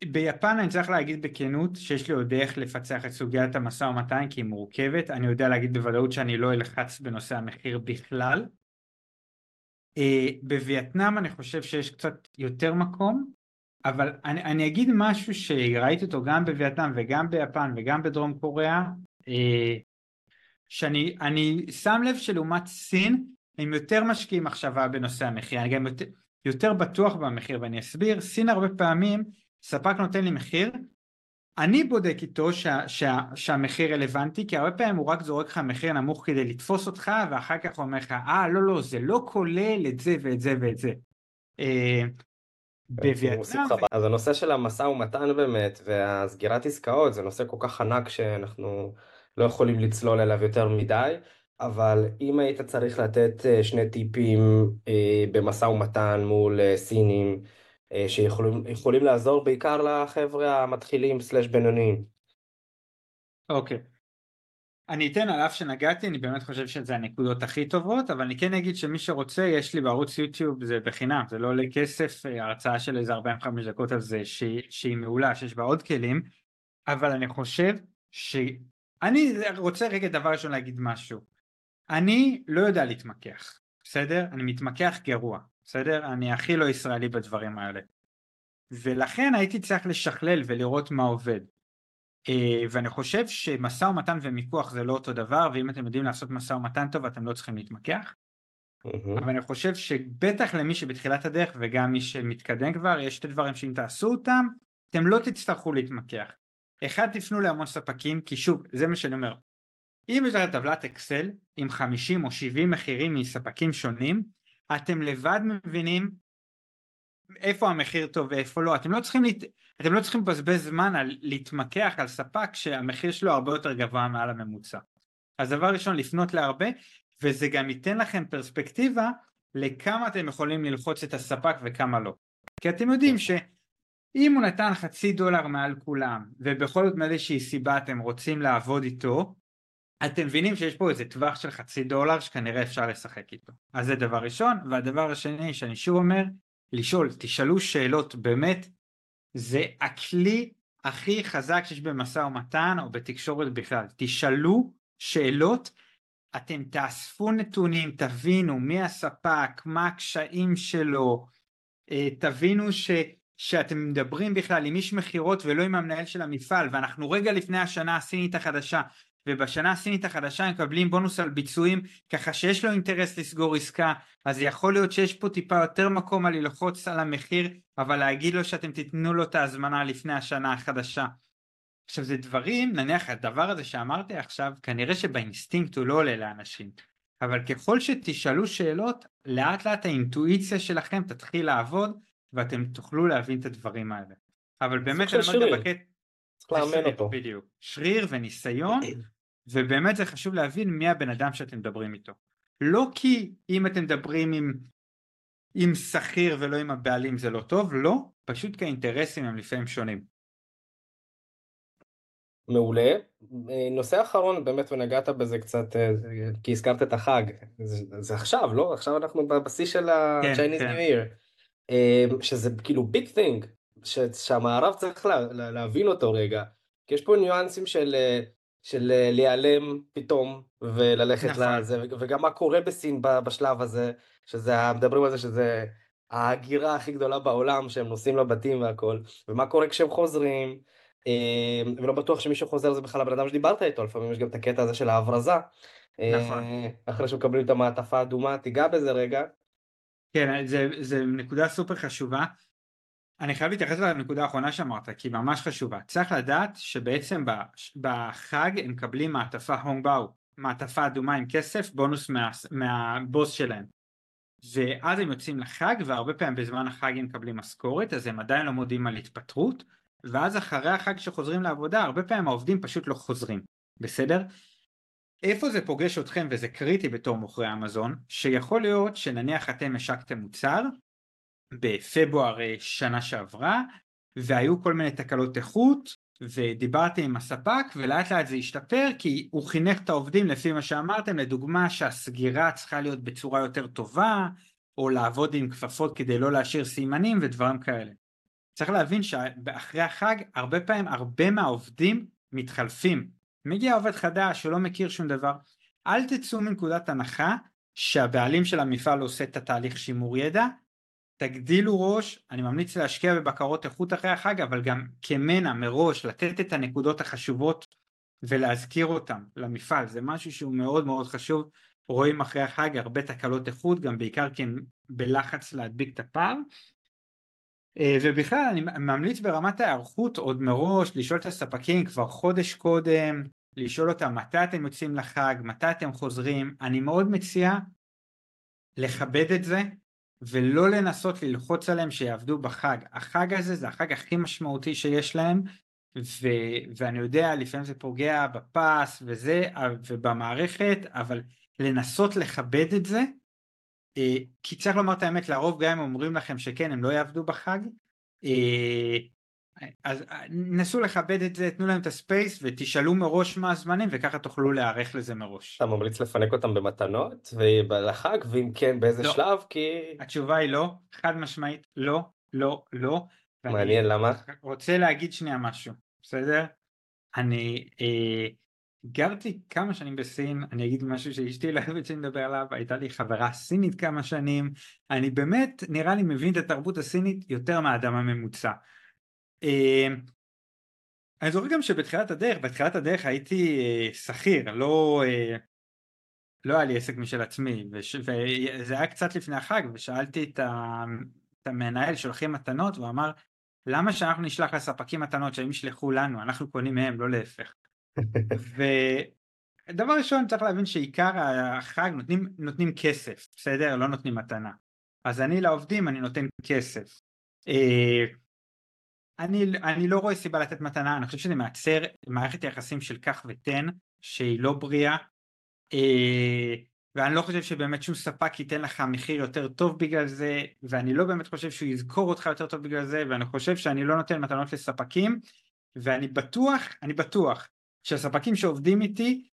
Speaker 2: ביפן אני צריך להגיד בכנות שיש לי עוד איך לפצח את סוגיית המשא ומתן כי היא מורכבת, אני יודע להגיד בוודאות שאני לא אלחץ בנושא המחיר בכלל. אה, בווייטנאם אני חושב שיש קצת יותר מקום, אבל אני, אני אגיד משהו שראיתי אותו גם בווייטנאם וגם ביפן וגם בדרום קוריאה, שאני שם לב שלעומת סין הם יותר משקיעים מחשבה בנושא המחיר, אני גם יותר, יותר בטוח במחיר ואני אסביר, סין הרבה פעמים ספק נותן לי מחיר, אני בודק איתו שה, שה, שהמחיר רלוונטי כי הרבה פעמים הוא רק זורק לך מחיר נמוך כדי לתפוס אותך ואחר כך הוא אומר לך אה לא לא זה לא כולל את זה ואת זה ואת זה.
Speaker 1: בווייטנאם. אז הנושא של המשא ומתן באמת והסגירת עסקאות זה נושא כל כך ענק שאנחנו לא יכולים לצלול אליו יותר מדי. אבל אם היית צריך לתת אה, שני טיפים אה, במשא ומתן מול אה, סינים שיכולים לעזור בעיקר לחבר'ה המתחילים סלאש בינוניים.
Speaker 2: אוקיי. אני אתן על אף שנגעתי, אני באמת חושב שזה הנקודות הכי טובות, אבל אני כן אגיד שמי שרוצה, יש לי בערוץ יוטיוב, זה בחינם, זה לא עולה כסף, הרצאה של איזה 45 דקות על זה שהיא, שהיא מעולה, שיש בה עוד כלים, אבל אני חושב ש... אני רוצה רגע דבר ראשון להגיד משהו. אני לא יודע להתמקח, בסדר? אני מתמקח גרוע, בסדר? אני הכי לא ישראלי בדברים האלה. ולכן הייתי צריך לשכלל ולראות מה עובד. אה, ואני חושב שמשא ומתן ומיקוח זה לא אותו דבר, ואם אתם יודעים לעשות משא ומתן טוב אתם לא צריכים להתמקח. Mm-hmm. אבל אני חושב שבטח למי שבתחילת הדרך וגם מי שמתקדם כבר, יש שתי דברים שאם תעשו אותם, אתם לא תצטרכו להתמקח. אחד, תפנו להמון ספקים, כי שוב, זה מה שאני אומר, אם יש לך טבלת אקסל עם 50 או 70 מחירים מספקים שונים, אתם לבד מבינים איפה המחיר טוב ואיפה לא, אתם לא צריכים, להת... אתם לא צריכים לבזבז זמן על להתמקח על ספק שהמחיר שלו הרבה יותר גבוה מעל הממוצע. אז דבר ראשון לפנות להרבה וזה גם ייתן לכם פרספקטיבה לכמה אתם יכולים ללחוץ את הספק וכמה לא. כי אתם יודעים שאם הוא נתן חצי דולר מעל כולם ובכל זאת מאיזושהי סיבה אתם רוצים לעבוד איתו אתם מבינים שיש פה איזה טווח של חצי דולר שכנראה אפשר לשחק איתו. אז זה דבר ראשון, והדבר השני שאני שוב אומר, לשאול, תשאלו שאלות באמת, זה הכלי הכי חזק שיש במשא ומתן או בתקשורת בכלל. תשאלו שאלות, אתם תאספו נתונים, תבינו מי הספק, מה הקשיים שלו, אה, תבינו ש... שאתם מדברים בכלל עם איש מכירות ולא עם המנהל של המפעל ואנחנו רגע לפני השנה הסינית החדשה ובשנה הסינית החדשה הם מקבלים בונוס על ביצועים ככה שיש לו אינטרס לסגור עסקה אז יכול להיות שיש פה טיפה יותר מקום על ללחוץ על המחיר אבל להגיד לו שאתם תיתנו לו את ההזמנה לפני השנה החדשה. עכשיו זה דברים נניח הדבר הזה שאמרתי עכשיו כנראה שבאינסטינקט הוא לא עולה לאנשים אבל ככל שתשאלו שאלות לאט לאט האינטואיציה שלכם תתחיל לעבוד ואתם תוכלו להבין את הדברים האלה. אבל באמת אני אומר גם בקטע
Speaker 1: צריך לאמן אותו.
Speaker 2: בדיוק. שריר וניסיון ובאמת זה חשוב להבין מי הבן אדם שאתם מדברים איתו. לא כי אם אתם מדברים עם, עם שכיר ולא עם הבעלים זה לא טוב, לא, פשוט כי האינטרסים הם לפעמים שונים.
Speaker 1: מעולה. נושא אחרון באמת ונגעת בזה קצת כי הזכרת את החג זה, זה עכשיו לא עכשיו אנחנו בשיא של ה-Chinese כן, New Year כן. שזה כאילו ביג תינג שהמערב צריך לה, להבין אותו רגע כי יש פה ניואנסים של של אה, להיעלם פתאום וללכת נכון. לזה וגם מה קורה בסין בשלב הזה שזה מדברים על זה שזה ההגירה הכי גדולה בעולם שהם נוסעים לבתים והכל ומה קורה כשהם חוזרים אה, ולא בטוח שמישהו חוזר זה בכלל הבן אדם שדיברת איתו לפעמים יש גם את הקטע הזה של ההברזה נכון. אה, אחרי שמקבלים את המעטפה האדומה תיגע בזה רגע.
Speaker 2: כן זה, זה נקודה סופר חשובה אני חייב להתייחס לנקודה האחרונה שאמרת כי היא ממש חשובה. צריך לדעת שבעצם בחג הם מקבלים מעטפה הונג באו מעטפה אדומה עם כסף בונוס מה, מהבוס שלהם. ואז הם יוצאים לחג והרבה פעמים בזמן החג הם מקבלים משכורת אז הם עדיין לא מודיעים על התפטרות ואז אחרי החג שחוזרים לעבודה הרבה פעמים העובדים פשוט לא חוזרים. בסדר? איפה זה פוגש אתכם וזה קריטי בתור מוכרי אמזון שיכול להיות שנניח אתם השקתם מוצר בפברואר אה, שנה שעברה והיו כל מיני תקלות איכות ודיברתי עם הספק ולאט לאט זה השתפר כי הוא חינך את העובדים לפי מה שאמרתם לדוגמה שהסגירה צריכה להיות בצורה יותר טובה או לעבוד עם כפפות כדי לא להשאיר סימנים ודברים כאלה. צריך להבין שאחרי החג הרבה פעמים הרבה מהעובדים מתחלפים. מגיע עובד חדש שלא מכיר שום דבר. אל תצאו מנקודת הנחה שהבעלים של המפעל עושה את התהליך שימור ידע תגדילו ראש, אני ממליץ להשקיע בבקרות איכות אחרי החג, אבל גם כמנע מראש לתת את הנקודות החשובות ולהזכיר אותם למפעל, זה משהו שהוא מאוד מאוד חשוב, רואים אחרי החג הרבה תקלות איכות, גם בעיקר כי הם בלחץ להדביק את הפער. אה, ובכלל אני ממליץ ברמת ההיערכות עוד מראש לשאול את הספקים כבר חודש קודם, לשאול אותם מתי אתם יוצאים לחג, מתי אתם חוזרים, אני מאוד מציע לכבד את זה, ולא לנסות ללחוץ עליהם שיעבדו בחג. החג הזה זה החג הכי משמעותי שיש להם, ו, ואני יודע לפעמים זה פוגע בפס וזה, ובמערכת, אבל לנסות לכבד את זה, אה, כי צריך לומר את האמת, לרוב גם אם אומרים לכם שכן, הם לא יעבדו בחג, אה, אז אה, נסו לכבד את זה, תנו להם את הספייס ותשאלו מראש מה הזמנים וככה תוכלו להיערך לזה מראש.
Speaker 1: אתה ממליץ לפנק אותם במתנות לחג ואם כן באיזה לא. שלב כי...
Speaker 2: התשובה היא לא, חד משמעית לא, לא, לא.
Speaker 1: מעניין למה?
Speaker 2: רוצה להגיד שנייה משהו, בסדר? אני אה, גרתי כמה שנים בסין, אני אגיד משהו שאשתי לא אוהבת שנדבר עליו, הייתה לי חברה סינית כמה שנים, אני באמת נראה לי מבין את התרבות הסינית יותר מהאדם הממוצע. אמ, אני זוכר גם שבתחילת הדרך, בתחילת הדרך הייתי אה, שכיר, לא, אה, לא היה לי עסק משל עצמי, וש, וזה היה קצת לפני החג, ושאלתי את, ה, את המנהל שולחים מתנות, והוא אמר, למה שאנחנו נשלח לספקים מתנות שהם ישלחו לנו, אנחנו קונים מהם, לא להפך. ודבר ראשון צריך להבין שעיקר החג נותנים, נותנים כסף, בסדר? לא נותנים מתנה. אז אני לעובדים אני נותן כסף. אני, אני לא רואה סיבה לתת מתנה, אני חושב שזה מייצר מערכת יחסים של קח ותן שהיא לא בריאה אה, ואני לא חושב שבאמת שום ספק ייתן לך מחיר יותר טוב בגלל זה ואני לא באמת חושב שהוא יזכור אותך יותר טוב בגלל זה ואני חושב שאני לא נותן מתנות לספקים ואני בטוח, אני בטוח שהספקים שעובדים איתי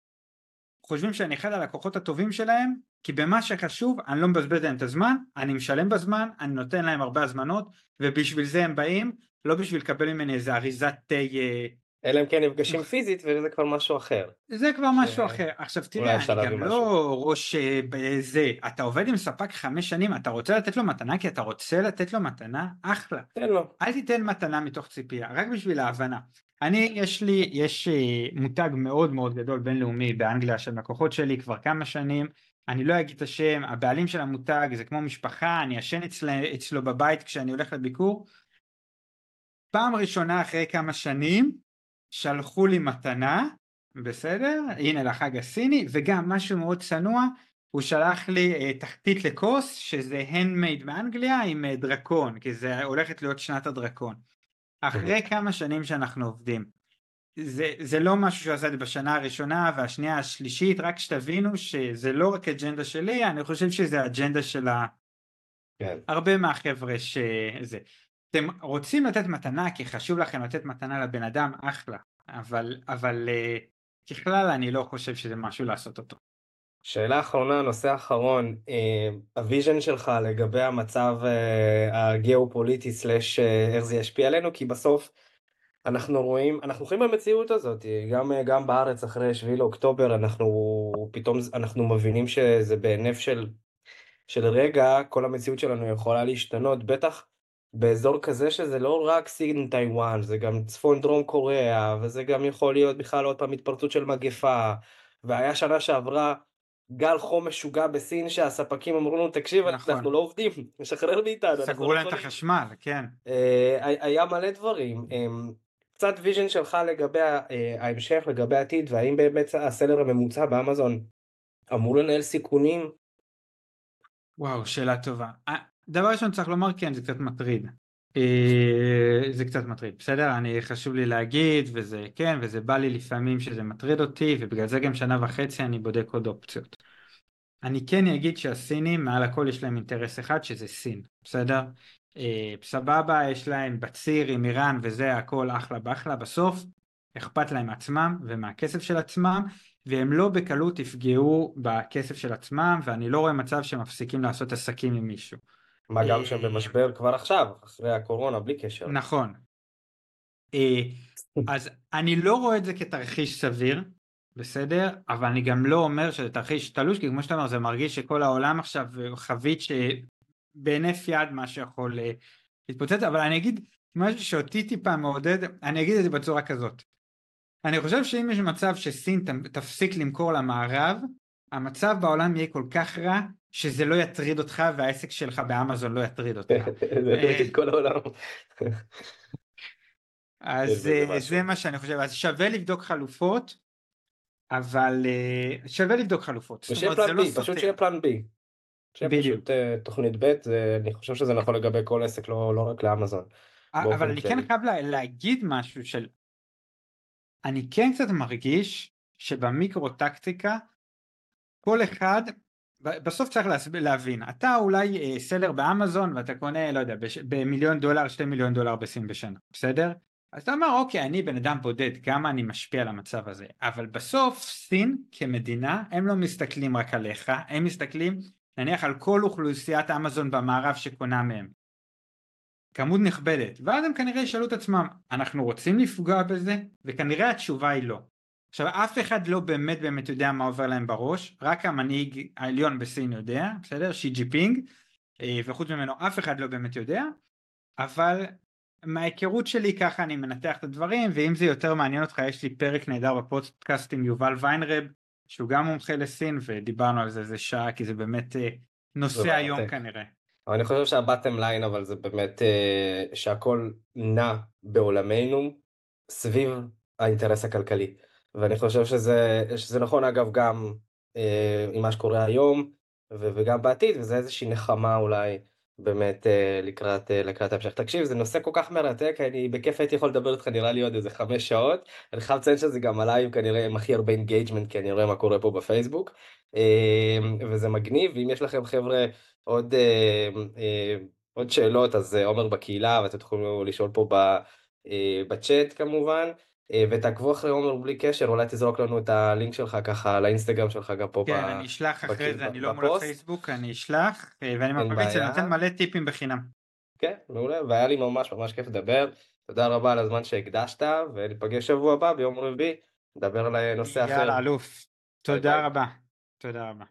Speaker 2: חושבים שאני אחד הלקוחות הטובים שלהם כי במה שחשוב אני לא מבזבז להם את הזמן, אני משלם בזמן, אני נותן להם הרבה הזמנות ובשביל זה הם באים, לא בשביל לקבל ממני איזה אריזת תה אה,
Speaker 1: אלא אם כן נפגשים פיזית וזה כבר משהו אחר.
Speaker 2: זה כבר משהו אחר. עכשיו תראה, אני גם לא ראש אה, בזה, אתה עובד עם ספק חמש שנים, אתה רוצה לתת לו מתנה כי אתה רוצה לתת לו מתנה, אחלה.
Speaker 1: תן לו.
Speaker 2: אל תיתן מתנה מתוך ציפייה, רק בשביל ההבנה. אני, יש לי, יש אה, מותג מאוד מאוד גדול בינלאומי באנגליה של לקוחות שלי כבר כמה שנים, אני לא אגיד את השם, הבעלים של המותג זה כמו משפחה, אני ישן אצל, אצלו בבית כשאני הולך לביקור. פעם ראשונה אחרי כמה שנים, שלחו לי מתנה, בסדר? הנה לחג הסיני, וגם משהו מאוד צנוע, הוא שלח לי uh, תחתית לכוס, שזה הנדמייד מאנגליה עם uh, דרקון, כי זה הולכת להיות שנת הדרקון. אחרי כמה שנים שאנחנו עובדים. זה, זה לא משהו שהוא עשה את זה בשנה הראשונה והשנייה השלישית, רק שתבינו שזה לא רק אג'נדה שלי, אני חושב שזה אג'נדה של כן. הרבה מהחבר'ה שזה. אתם רוצים לתת מתנה כי חשוב לכם לתת מתנה לבן אדם, אחלה, אבל, אבל uh, ככלל אני לא חושב שזה משהו לעשות אותו.
Speaker 1: שאלה אחרונה, נושא אחרון, uh, ה vision שלך לגבי המצב uh, הגיאופוליטי סלאש איך זה ישפיע עלינו, כי בסוף אנחנו רואים, אנחנו חיים במציאות הזאת, גם, גם בארץ אחרי 7 לאוקטובר אנחנו פתאום אנחנו מבינים שזה בהינף של, של רגע כל המציאות שלנו יכולה להשתנות, בטח באזור כזה שזה לא רק סין טיוואן, זה גם צפון דרום קוריאה, וזה גם יכול להיות בכלל עוד פעם התפרצות של מגפה, והיה שנה שעברה גל חום משוגע בסין שהספקים אמרו לנו תקשיב נכון. אנחנו לא עובדים, משחרר מאיתנו.
Speaker 2: סגרו להם את החשמל, כן.
Speaker 1: אה, היה מלא דברים. אה, קצת vision שלך לגבי אה, ההמשך, לגבי העתיד, והאם באמת ה seller הממוצע באמזון אמור לנהל סיכונים?
Speaker 2: וואו, שאלה טובה. דבר ראשון צריך לומר כן זה קצת מטריד אה, זה קצת מטריד בסדר אני חשוב לי להגיד וזה כן וזה בא לי לפעמים שזה מטריד אותי ובגלל זה גם שנה וחצי אני בודק עוד אופציות. אני כן אגיד שהסינים מעל הכל יש להם אינטרס אחד שזה סין בסדר אה, סבבה יש להם בציר עם איראן וזה הכל אחלה באחלה בסוף אכפת להם מעצמם ומהכסף של עצמם והם לא בקלות יפגעו בכסף של עצמם ואני לא רואה מצב שמפסיקים לעשות עסקים עם מישהו.
Speaker 1: מה גם שהם במשבר כבר עכשיו, אחרי הקורונה, בלי קשר.
Speaker 2: נכון. אה, אז אני לא רואה את זה כתרחיש סביר, בסדר? אבל אני גם לא אומר שזה תרחיש תלוש, כי כמו שאתה אומר, זה מרגיש שכל העולם עכשיו חבית שבהינף יד מה שיכול אה, להתפוצץ, אבל אני אגיד משהו שאותי טיפה מעודד, אני אגיד את זה בצורה כזאת. אני חושב שאם יש מצב שסין תפסיק למכור למערב, המצב בעולם יהיה כל כך רע שזה לא יטריד אותך והעסק שלך באמזון לא יטריד אותך.
Speaker 1: זה יטריד את כל העולם.
Speaker 2: אז אה, זה מה שאני חושב, אז שווה לבדוק חלופות, אבל אה, שווה לבדוק חלופות.
Speaker 1: ושיהיה פלן לא פשוט שיהיה פלן בי. שיהיה פשוט אה, תוכנית ב', אני חושב שזה נכון לגבי כל עסק, לא, לא רק לאמזון.
Speaker 2: אבל אני כן חייב להגיד משהו של... אני כן קצת מרגיש שבמיקרו טקטיקה כל אחד בסוף צריך להבין, אתה אולי אה, סלר באמזון ואתה קונה, לא יודע, במיליון דולר, שתי מיליון דולר בסין בשנה, בסדר? אז אתה אומר, אוקיי, אני בן אדם בודד, כמה אני משפיע על המצב הזה? אבל בסוף סין כמדינה, הם לא מסתכלים רק עליך, הם מסתכלים נניח על כל אוכלוסיית אמזון במערב שקונה מהם. כמות נכבדת, ואז הם כנראה ישאלו את עצמם, אנחנו רוצים לפגוע בזה? וכנראה התשובה היא לא. עכשיו אף אחד לא באמת באמת יודע מה עובר להם בראש, רק המנהיג העליון בסין יודע, בסדר? שי ג'י פינג, אה, וחוץ ממנו אף אחד לא באמת יודע, אבל מההיכרות שלי ככה אני מנתח את הדברים, ואם זה יותר מעניין אותך יש לי פרק נהדר בפודקאסט עם יובל ויינרב, שהוא גם מומחה לסין, ודיברנו על זה איזה שעה, כי זה באמת אה, נושא היום. כנראה.
Speaker 1: אבל אני חושב שה bottom line אבל זה באמת אה, שהכל נע בעולמנו סביב האינטרס הכלכלי. ואני חושב שזה, שזה נכון אגב גם אה, עם מה שקורה היום ו, וגם בעתיד, וזה איזושהי נחמה אולי באמת לקראת לקראת ההמשך. תקשיב זה נושא כל כך מרתק אני בכיף הייתי יכול לדבר איתך נראה לי עוד איזה חמש שעות. אני חייב לציין שזה גם הלייב כנראה עם הכי הרבה engagement כי אני רואה מה קורה פה בפייסבוק. וזה מגניב ואם יש לכם חבר'ה עוד עוד שאלות אז עומר בקהילה ואתם תוכלו לשאול פה בצ'אט כמובן. ותעקבו אחרי עומר בלי קשר אולי תזרוק לנו את הלינק שלך ככה לאינסטגרם שלך גם פה
Speaker 2: כן אני אשלח אחרי זה אני לא מול הפייסבוק אני אשלח ואני ממליץ שאני נותן מלא טיפים בחינם.
Speaker 1: כן מעולה והיה לי ממש ממש כיף לדבר תודה רבה על הזמן שהקדשת וניפגש שבוע הבא ביום רביעי נדבר על נושא אחר.
Speaker 2: יאללה אלוף תודה רבה תודה רבה.